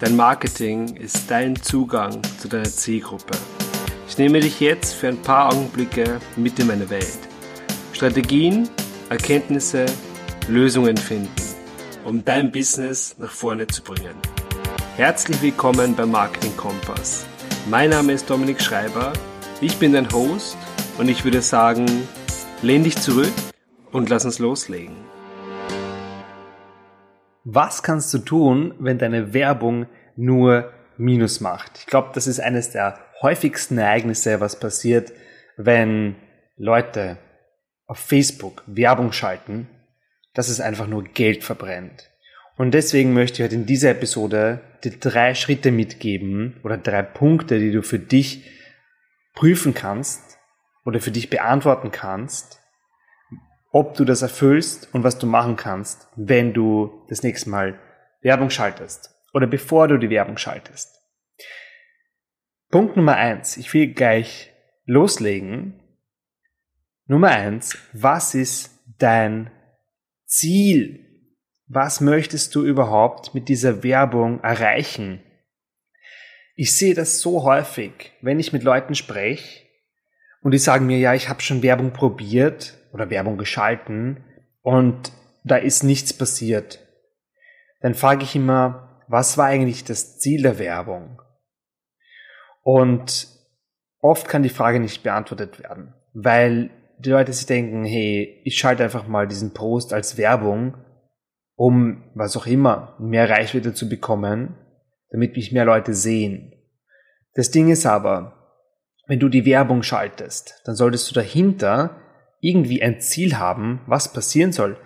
dein Marketing ist dein Zugang zu deiner Zielgruppe. Ich nehme dich jetzt für ein paar Augenblicke mit in meine Welt. Strategien, Erkenntnisse, Lösungen finden, um dein Business nach vorne zu bringen. Herzlich willkommen beim Marketing Kompass. Mein Name ist Dominik Schreiber, ich bin dein Host und ich würde sagen, lehn dich zurück und lass uns loslegen. Was kannst du tun, wenn deine Werbung nur Minus macht? Ich glaube, das ist eines der häufigsten Ereignisse, was passiert, wenn Leute auf Facebook Werbung schalten, dass es einfach nur Geld verbrennt. Und deswegen möchte ich heute in dieser Episode dir drei Schritte mitgeben oder drei Punkte, die du für dich prüfen kannst oder für dich beantworten kannst, ob du das erfüllst und was du machen kannst, wenn du das nächste Mal Werbung schaltest oder bevor du die Werbung schaltest. Punkt Nummer eins. Ich will gleich loslegen. Nummer eins. Was ist dein Ziel? Was möchtest du überhaupt mit dieser Werbung erreichen? Ich sehe das so häufig, wenn ich mit Leuten spreche und die sagen mir, ja, ich habe schon Werbung probiert oder Werbung geschalten und da ist nichts passiert. Dann frage ich immer, was war eigentlich das Ziel der Werbung? Und oft kann die Frage nicht beantwortet werden, weil die Leute sich denken, hey, ich schalte einfach mal diesen Post als Werbung, um was auch immer, mehr Reichweite zu bekommen, damit mich mehr Leute sehen. Das Ding ist aber, wenn du die Werbung schaltest, dann solltest du dahinter irgendwie ein Ziel haben, was passieren soll.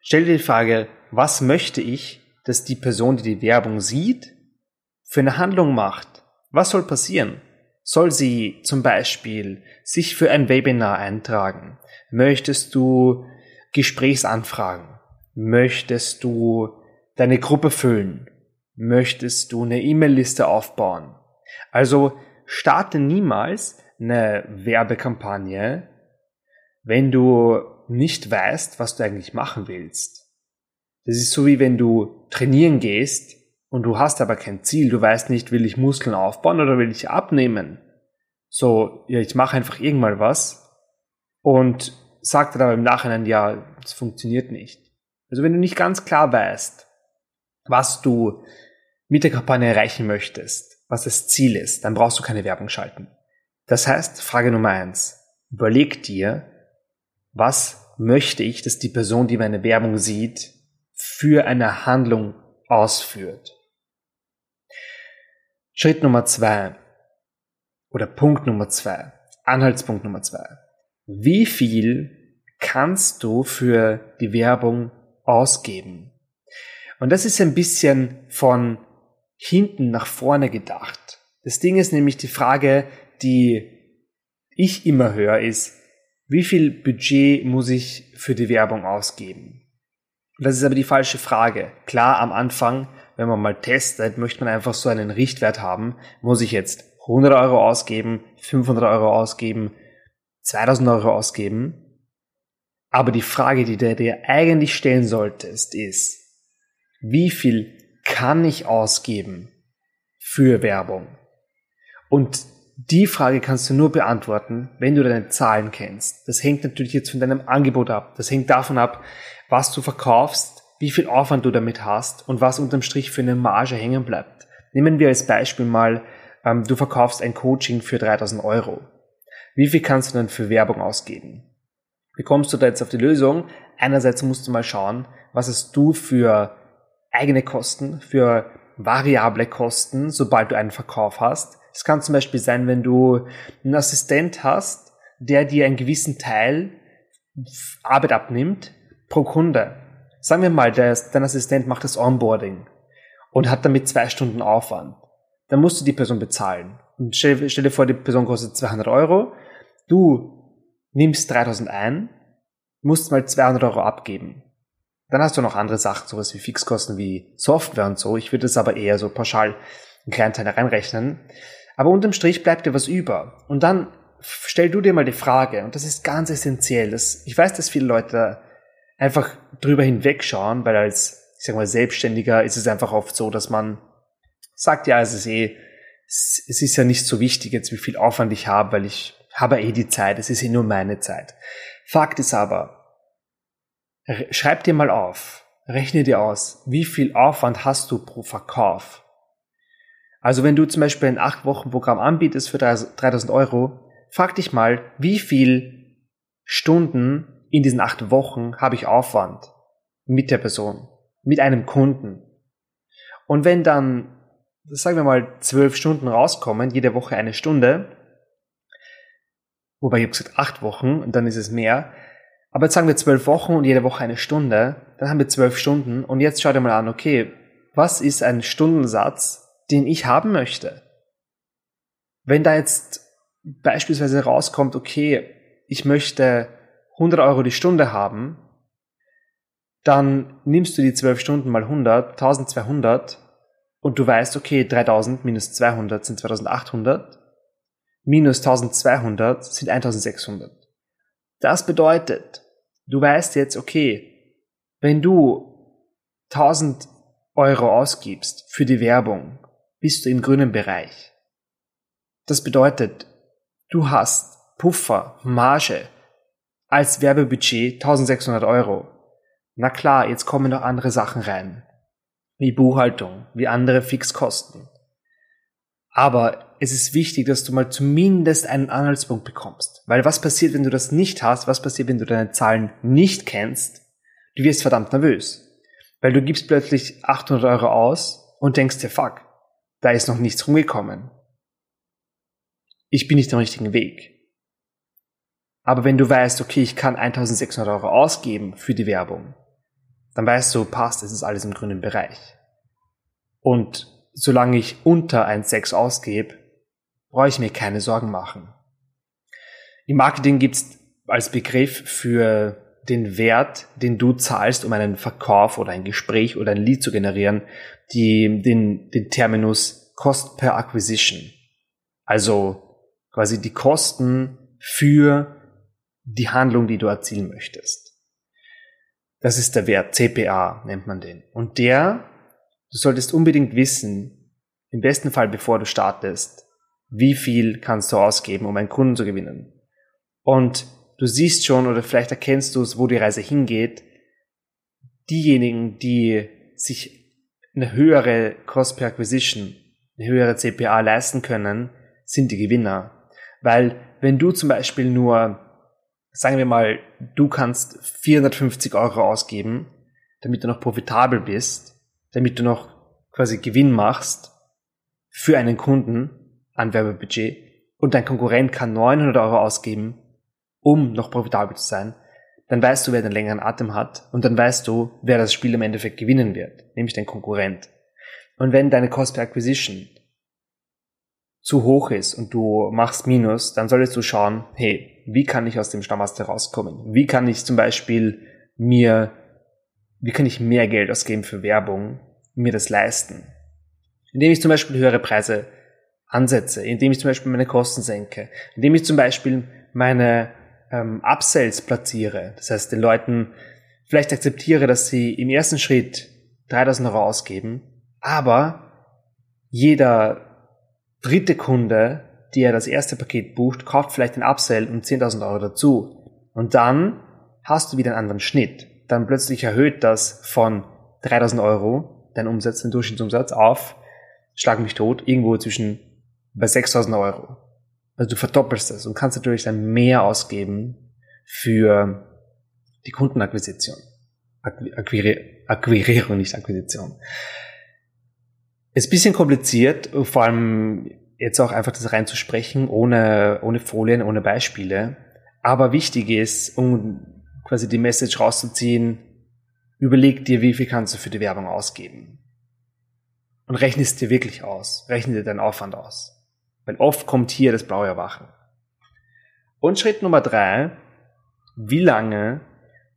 Stell dir die Frage, was möchte ich, dass die Person, die die Werbung sieht, für eine Handlung macht? Was soll passieren? Soll sie zum Beispiel sich für ein Webinar eintragen? Möchtest du Gesprächsanfragen? Möchtest du deine Gruppe füllen? Möchtest du eine E-Mail-Liste aufbauen? Also starte niemals eine Werbekampagne, wenn du nicht weißt, was du eigentlich machen willst. Das ist so wie wenn du trainieren gehst und du hast aber kein Ziel. Du weißt nicht, will ich Muskeln aufbauen oder will ich abnehmen. So, ja, ich mache einfach irgendwann was und sagt dann aber im Nachhinein, ja, das funktioniert nicht. Also wenn du nicht ganz klar weißt, was du mit der Kampagne erreichen möchtest, was das Ziel ist, dann brauchst du keine Werbung schalten. Das heißt, Frage Nummer eins, überleg dir, was möchte ich, dass die Person, die meine Werbung sieht, für eine Handlung ausführt. Schritt Nummer zwei oder Punkt Nummer zwei, Anhaltspunkt Nummer zwei. Wie viel kannst du für die Werbung ausgeben? Und das ist ein bisschen von hinten nach vorne gedacht. Das Ding ist nämlich die Frage, die ich immer höre, ist, wie viel Budget muss ich für die Werbung ausgeben? Das ist aber die falsche Frage. Klar, am Anfang, wenn man mal testet, möchte man einfach so einen Richtwert haben. Muss ich jetzt 100 Euro ausgeben, 500 Euro ausgeben, 2000 Euro ausgeben? Aber die Frage, die du dir eigentlich stellen solltest, ist, wie viel kann ich ausgeben für Werbung? Und die Frage kannst du nur beantworten, wenn du deine Zahlen kennst. Das hängt natürlich jetzt von deinem Angebot ab. Das hängt davon ab, was du verkaufst, wie viel Aufwand du damit hast und was unterm Strich für eine Marge hängen bleibt. Nehmen wir als Beispiel mal, ähm, du verkaufst ein Coaching für 3000 Euro. Wie viel kannst du dann für Werbung ausgeben? Wie kommst du da jetzt auf die Lösung? Einerseits musst du mal schauen, was hast du für eigene Kosten, für variable Kosten, sobald du einen Verkauf hast. Es kann zum Beispiel sein, wenn du einen Assistent hast, der dir einen gewissen Teil Arbeit abnimmt pro Kunde. Sagen wir mal, der, dein Assistent macht das Onboarding und hat damit zwei Stunden Aufwand. Dann musst du die Person bezahlen. Und stell, stell dir vor, die Person kostet 200 Euro. Du nimmst 3000 ein, musst mal 200 Euro abgeben. Dann hast du noch andere Sachen, sowas wie Fixkosten wie Software und so. Ich würde es aber eher so pauschal einen kleinen Teil reinrechnen. Aber unterm Strich bleibt dir was über. Und dann stell du dir mal die Frage, und das ist ganz essentiell, dass, ich weiß, dass viele Leute einfach drüber hinwegschauen, weil als, ich sag mal, Selbstständiger ist es einfach oft so, dass man sagt ja, es ist eh, es ist ja nicht so wichtig jetzt, wie viel Aufwand ich habe, weil ich habe eh die Zeit, es ist eh nur meine Zeit. Fakt ist aber, schreib dir mal auf, rechne dir aus, wie viel Aufwand hast du pro Verkauf. Also wenn du zum Beispiel ein 8-Wochen-Programm anbietest für 3000 Euro, frag dich mal, wie viel Stunden in diesen acht Wochen habe ich Aufwand mit der Person, mit einem Kunden. Und wenn dann, sagen wir mal, zwölf Stunden rauskommen, jede Woche eine Stunde, wobei ich habe gesagt acht Wochen und dann ist es mehr, aber jetzt sagen wir zwölf Wochen und jede Woche eine Stunde, dann haben wir zwölf Stunden und jetzt schau dir mal an, okay, was ist ein Stundensatz, den ich haben möchte? Wenn da jetzt beispielsweise rauskommt, okay, ich möchte 100 Euro die Stunde haben, dann nimmst du die 12 Stunden mal 100, 1200 und du weißt, okay, 3000 minus 200 sind 2800, minus 1200 sind 1600. Das bedeutet, du weißt jetzt, okay, wenn du 1000 Euro ausgibst für die Werbung, bist du im grünen Bereich. Das bedeutet, du hast Puffer, Marge als Werbebudget 1600 Euro. Na klar, jetzt kommen noch andere Sachen rein. Wie Buchhaltung, wie andere Fixkosten. Aber es ist wichtig, dass du mal zumindest einen Anhaltspunkt bekommst. Weil was passiert, wenn du das nicht hast? Was passiert, wenn du deine Zahlen nicht kennst? Du wirst verdammt nervös. Weil du gibst plötzlich 800 Euro aus und denkst dir, fuck, da ist noch nichts rumgekommen. Ich bin nicht am richtigen Weg. Aber wenn du weißt, okay, ich kann 1600 Euro ausgeben für die Werbung, dann weißt du, passt, es ist alles im grünen Bereich. Und solange ich unter 1,6 ausgebe, brauche ich mir keine Sorgen machen. Im Marketing gibt's als Begriff für den Wert, den du zahlst, um einen Verkauf oder ein Gespräch oder ein Lead zu generieren, die, den, den Terminus Cost per Acquisition. Also quasi die Kosten für die Handlung, die du erzielen möchtest. Das ist der Wert, CPA nennt man den. Und der, du solltest unbedingt wissen, im besten Fall bevor du startest, wie viel kannst du ausgeben, um einen Kunden zu gewinnen. Und du siehst schon oder vielleicht erkennst du es, wo die Reise hingeht. Diejenigen, die sich eine höhere Cost per Acquisition, eine höhere CPA leisten können, sind die Gewinner. Weil wenn du zum Beispiel nur sagen wir mal, du kannst 450 Euro ausgeben, damit du noch profitabel bist, damit du noch quasi Gewinn machst für einen Kunden an Werbebudget und dein Konkurrent kann 900 Euro ausgeben, um noch profitabel zu sein, dann weißt du, wer den längeren Atem hat und dann weißt du, wer das Spiel im Endeffekt gewinnen wird, nämlich dein Konkurrent. Und wenn deine Cost per Acquisition zu hoch ist und du machst Minus, dann solltest du schauen, hey, wie kann ich aus dem Stammmaster rauskommen? Wie kann ich zum Beispiel mir, wie kann ich mehr Geld ausgeben für Werbung, mir das leisten? Indem ich zum Beispiel höhere Preise ansetze, indem ich zum Beispiel meine Kosten senke, indem ich zum Beispiel meine ähm, Upsells platziere. Das heißt, den Leuten vielleicht akzeptiere, dass sie im ersten Schritt 3000 Euro ausgeben, aber jeder dritte Kunde die er das erste Paket bucht, kauft vielleicht den Upsell um 10.000 Euro dazu. Und dann hast du wieder einen anderen Schnitt. Dann plötzlich erhöht das von 3.000 Euro, dein Umsatz, dein Durchschnittsumsatz auf, schlag mich tot, irgendwo zwischen bei 6.000 Euro. Also du verdoppelst das und kannst natürlich dann mehr ausgeben für die Kundenakquisition. Akquiri Akquirierung, nicht Akquisition. Ist ein bisschen kompliziert, vor allem jetzt auch einfach das reinzusprechen, ohne, ohne Folien, ohne Beispiele. Aber wichtig ist, um quasi die Message rauszuziehen, überleg dir, wie viel kannst du für die Werbung ausgeben. Und rechne es dir wirklich aus. Rechne dir deinen Aufwand aus. Weil oft kommt hier das blaue Erwachen. Und Schritt Nummer drei, wie lange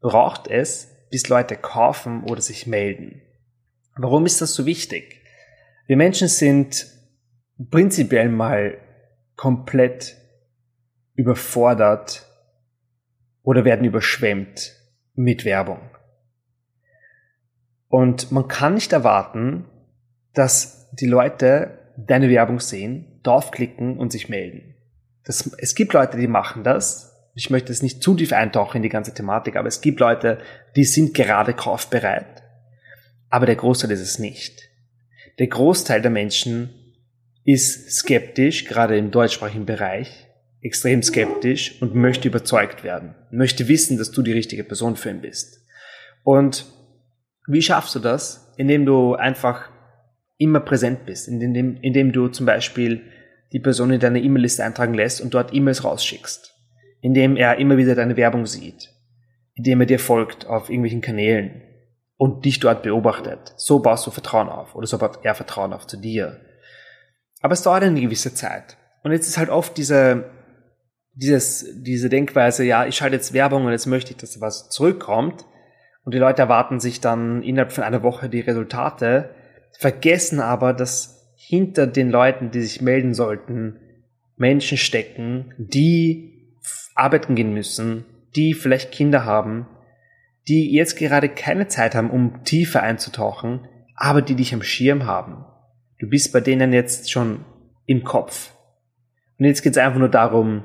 braucht es, bis Leute kaufen oder sich melden? Warum ist das so wichtig? Wir Menschen sind prinzipiell mal komplett überfordert oder werden überschwemmt mit Werbung. Und man kann nicht erwarten, dass die Leute deine Werbung sehen, draufklicken und sich melden. Das, es gibt Leute, die machen das. Ich möchte es nicht zu tief eintauchen in die ganze Thematik, aber es gibt Leute, die sind gerade kaufbereit. Aber der Großteil ist es nicht. Der Großteil der Menschen ist skeptisch, gerade im deutschsprachigen Bereich, extrem skeptisch und möchte überzeugt werden, möchte wissen, dass du die richtige Person für ihn bist. Und wie schaffst du das? Indem du einfach immer präsent bist, indem, indem du zum Beispiel die Person in deine E-Mail-Liste eintragen lässt und dort E-Mails rausschickst, indem er immer wieder deine Werbung sieht, indem er dir folgt auf irgendwelchen Kanälen und dich dort beobachtet. So baust du Vertrauen auf oder so baut er Vertrauen auf zu dir. Aber es dauert eine gewisse Zeit. Und jetzt ist halt oft diese, dieses, diese Denkweise, ja, ich schalte jetzt Werbung und jetzt möchte ich, dass was zurückkommt. Und die Leute erwarten sich dann innerhalb von einer Woche die Resultate, vergessen aber, dass hinter den Leuten, die sich melden sollten, Menschen stecken, die arbeiten gehen müssen, die vielleicht Kinder haben, die jetzt gerade keine Zeit haben, um tiefer einzutauchen, aber die dich am Schirm haben. Du bist bei denen jetzt schon im Kopf. Und jetzt geht es einfach nur darum,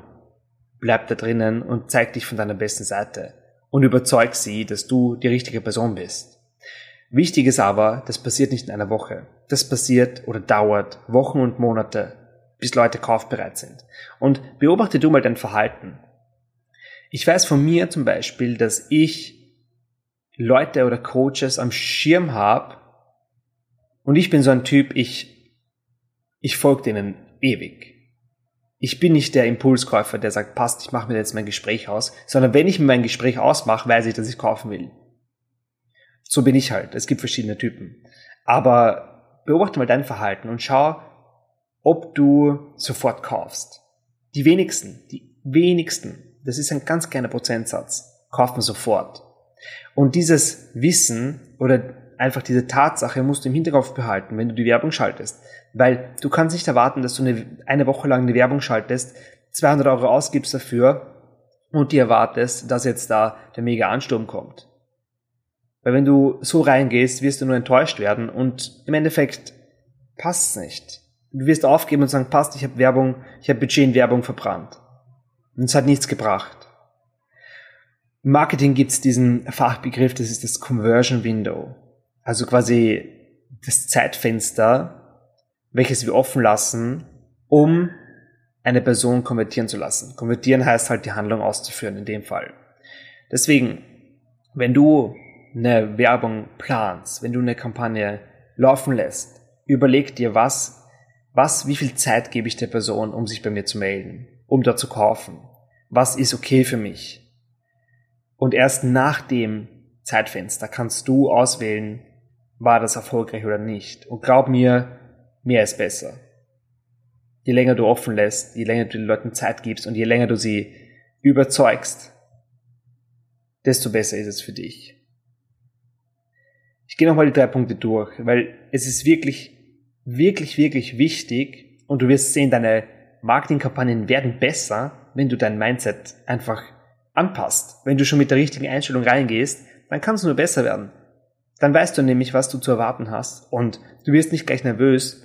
bleib da drinnen und zeig dich von deiner besten Seite und überzeug sie, dass du die richtige Person bist. Wichtig ist aber, das passiert nicht in einer Woche. Das passiert oder dauert Wochen und Monate, bis Leute kaufbereit sind. Und beobachte du mal dein Verhalten. Ich weiß von mir zum Beispiel, dass ich Leute oder Coaches am Schirm habe, und ich bin so ein Typ, ich, ich folge denen ewig. Ich bin nicht der Impulskäufer, der sagt, passt, ich mache mir jetzt mein Gespräch aus, sondern wenn ich mir mein Gespräch ausmache, weiß ich, dass ich kaufen will. So bin ich halt. Es gibt verschiedene Typen. Aber beobachte mal dein Verhalten und schau, ob du sofort kaufst. Die wenigsten, die wenigsten, das ist ein ganz kleiner Prozentsatz, kaufen sofort. Und dieses Wissen oder einfach diese Tatsache musst du im Hinterkopf behalten, wenn du die Werbung schaltest. Weil du kannst nicht erwarten, dass du eine, eine Woche lang eine Werbung schaltest, 200 Euro ausgibst dafür und dir erwartest, dass jetzt da der mega Ansturm kommt. Weil wenn du so reingehst, wirst du nur enttäuscht werden und im Endeffekt passt's nicht. Du wirst aufgeben und sagen, passt, ich habe Werbung, ich habe Budget in Werbung verbrannt. Und es hat nichts gebracht. Im Marketing gibt's diesen Fachbegriff, das ist das Conversion Window. Also quasi das Zeitfenster, welches wir offen lassen, um eine Person konvertieren zu lassen. Konvertieren heißt halt die Handlung auszuführen in dem Fall. Deswegen, wenn du eine Werbung planst, wenn du eine Kampagne laufen lässt, überleg dir, was, was, wie viel Zeit gebe ich der Person, um sich bei mir zu melden, um da zu kaufen? Was ist okay für mich? Und erst nach dem Zeitfenster kannst du auswählen, war das erfolgreich oder nicht. Und glaub mir, mehr ist besser. Je länger du offen lässt, je länger du den Leuten Zeit gibst und je länger du sie überzeugst, desto besser ist es für dich. Ich gehe nochmal die drei Punkte durch, weil es ist wirklich, wirklich, wirklich wichtig und du wirst sehen, deine Marketingkampagnen werden besser, wenn du dein Mindset einfach anpasst. Wenn du schon mit der richtigen Einstellung reingehst, dann kann es nur besser werden. Dann weißt du nämlich, was du zu erwarten hast und du wirst nicht gleich nervös,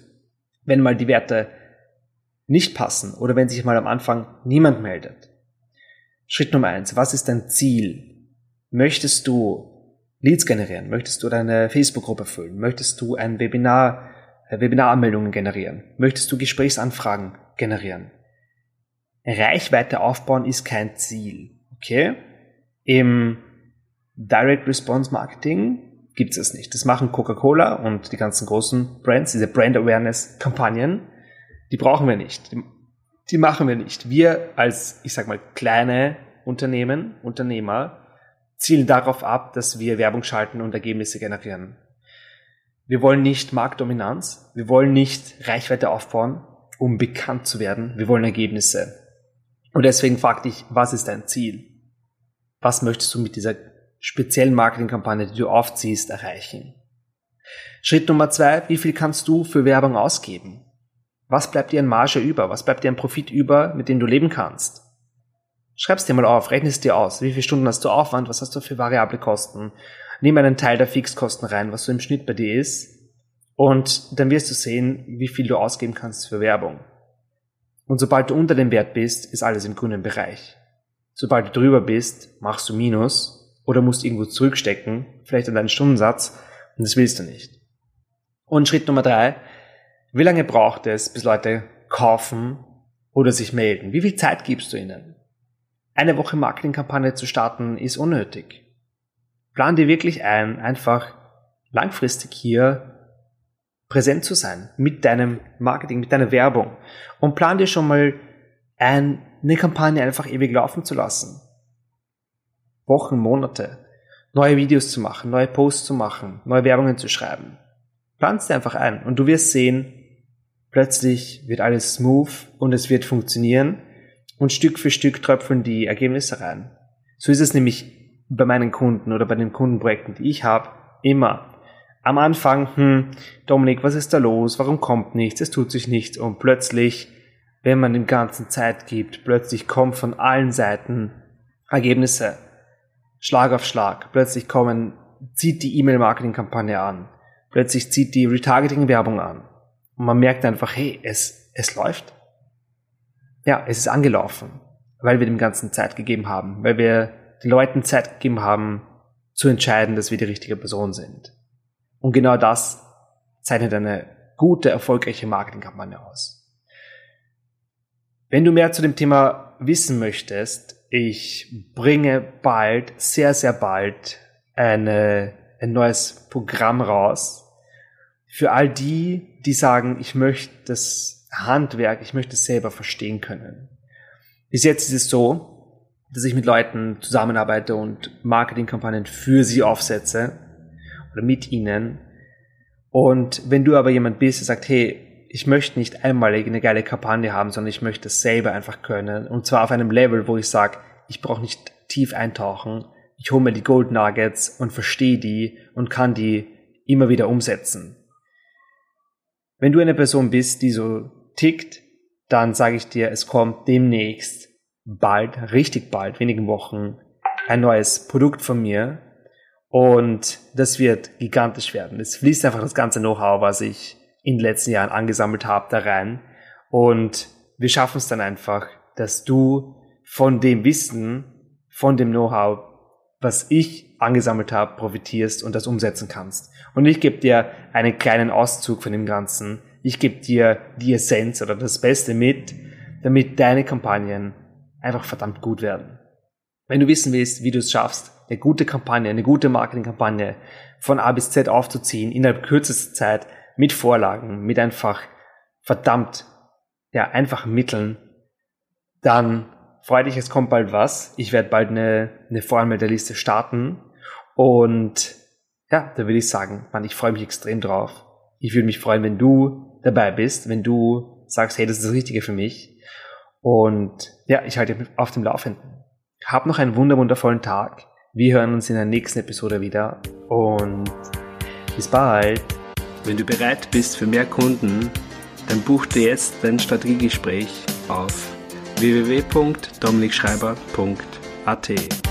wenn mal die Werte nicht passen oder wenn sich mal am Anfang niemand meldet. Schritt Nummer eins. Was ist dein Ziel? Möchtest du Leads generieren? Möchtest du deine Facebook-Gruppe füllen? Möchtest du ein Webinar, äh, Webinaranmeldungen generieren? Möchtest du Gesprächsanfragen generieren? Reichweite aufbauen ist kein Ziel. Okay? Im Direct Response Marketing gibt es nicht. Das machen Coca-Cola und die ganzen großen Brands, diese Brand Awareness Kampagnen, die brauchen wir nicht. Die machen wir nicht. Wir als, ich sag mal, kleine Unternehmen, Unternehmer, zielen darauf ab, dass wir Werbung schalten und Ergebnisse generieren. Wir wollen nicht Marktdominanz, wir wollen nicht Reichweite aufbauen, um bekannt zu werden, wir wollen Ergebnisse. Und deswegen frag dich, was ist dein Ziel? Was möchtest du mit dieser speziellen Marketingkampagne, die du aufziehst, erreichen. Schritt Nummer zwei, wie viel kannst du für Werbung ausgeben? Was bleibt dir in Marge über? Was bleibt dir an Profit über, mit dem du leben kannst? Schreib's dir mal auf, rechne es dir aus. Wie viele Stunden hast du Aufwand? Was hast du für variable Kosten? Nimm einen Teil der Fixkosten rein, was so im Schnitt bei dir ist. Und dann wirst du sehen, wie viel du ausgeben kannst für Werbung. Und sobald du unter dem Wert bist, ist alles im grünen Bereich. Sobald du drüber bist, machst du Minus oder musst irgendwo zurückstecken, vielleicht an deinen Stundensatz, und das willst du nicht. Und Schritt Nummer drei, wie lange braucht es, bis Leute kaufen oder sich melden? Wie viel Zeit gibst du ihnen? Eine Woche Marketingkampagne zu starten ist unnötig. Plan dir wirklich ein, einfach langfristig hier präsent zu sein mit deinem Marketing, mit deiner Werbung und plan dir schon mal ein, eine Kampagne einfach ewig laufen zu lassen. Wochen, Monate, neue Videos zu machen, neue Posts zu machen, neue Werbungen zu schreiben. Planst dir einfach ein und du wirst sehen, plötzlich wird alles smooth und es wird funktionieren und Stück für Stück tröpfeln die Ergebnisse rein. So ist es nämlich bei meinen Kunden oder bei den Kundenprojekten, die ich habe, immer am Anfang, hm, Dominik, was ist da los? Warum kommt nichts? Es tut sich nichts. Und plötzlich, wenn man dem Ganzen Zeit gibt, plötzlich kommen von allen Seiten Ergebnisse. Schlag auf Schlag. Plötzlich kommen, zieht die E-Mail-Marketing-Kampagne an. Plötzlich zieht die Retargeting-Werbung an. Und man merkt einfach, hey, es, es läuft. Ja, es ist angelaufen. Weil wir dem Ganzen Zeit gegeben haben. Weil wir den Leuten Zeit gegeben haben, zu entscheiden, dass wir die richtige Person sind. Und genau das zeichnet eine gute, erfolgreiche Marketingkampagne aus. Wenn du mehr zu dem Thema wissen möchtest, ich bringe bald, sehr, sehr bald eine, ein neues Programm raus. Für all die, die sagen, ich möchte das Handwerk, ich möchte es selber verstehen können. Bis jetzt ist es so, dass ich mit Leuten zusammenarbeite und Marketingkampagnen für sie aufsetze oder mit ihnen. Und wenn du aber jemand bist, der sagt, hey, ich möchte nicht einmalig eine geile Kampagne haben, sondern ich möchte es selber einfach können. Und zwar auf einem Level, wo ich sage, ich brauche nicht tief eintauchen. Ich hole mir die Gold Nuggets und verstehe die und kann die immer wieder umsetzen. Wenn du eine Person bist, die so tickt, dann sage ich dir, es kommt demnächst bald, richtig bald, wenigen Wochen, ein neues Produkt von mir, und das wird gigantisch werden. Es fließt einfach das ganze Know-how, was ich in den letzten Jahren angesammelt habe, da rein. Und wir schaffen es dann einfach, dass du von dem Wissen, von dem Know-how, was ich angesammelt habe, profitierst und das umsetzen kannst. Und ich gebe dir einen kleinen Auszug von dem Ganzen. Ich gebe dir die Essenz oder das Beste mit, damit deine Kampagnen einfach verdammt gut werden. Wenn du wissen willst, wie du es schaffst, eine gute Kampagne, eine gute Marketingkampagne von A bis Z aufzuziehen, innerhalb kürzester Zeit, mit Vorlagen, mit einfach verdammt, ja, einfachen Mitteln, dann freue dich, es kommt bald was. Ich werde bald eine, eine Voranmelderliste starten und ja, da würde ich sagen, man, ich freue mich extrem drauf. Ich würde mich freuen, wenn du dabei bist, wenn du sagst, hey, das ist das Richtige für mich. Und ja, ich halte auf dem Laufenden. Hab noch einen wunderwundervollen Tag. Wir hören uns in der nächsten Episode wieder und bis bald. Wenn du bereit bist für mehr Kunden, dann buch dir jetzt dein Strategiegespräch auf www.dominikschreiber.at.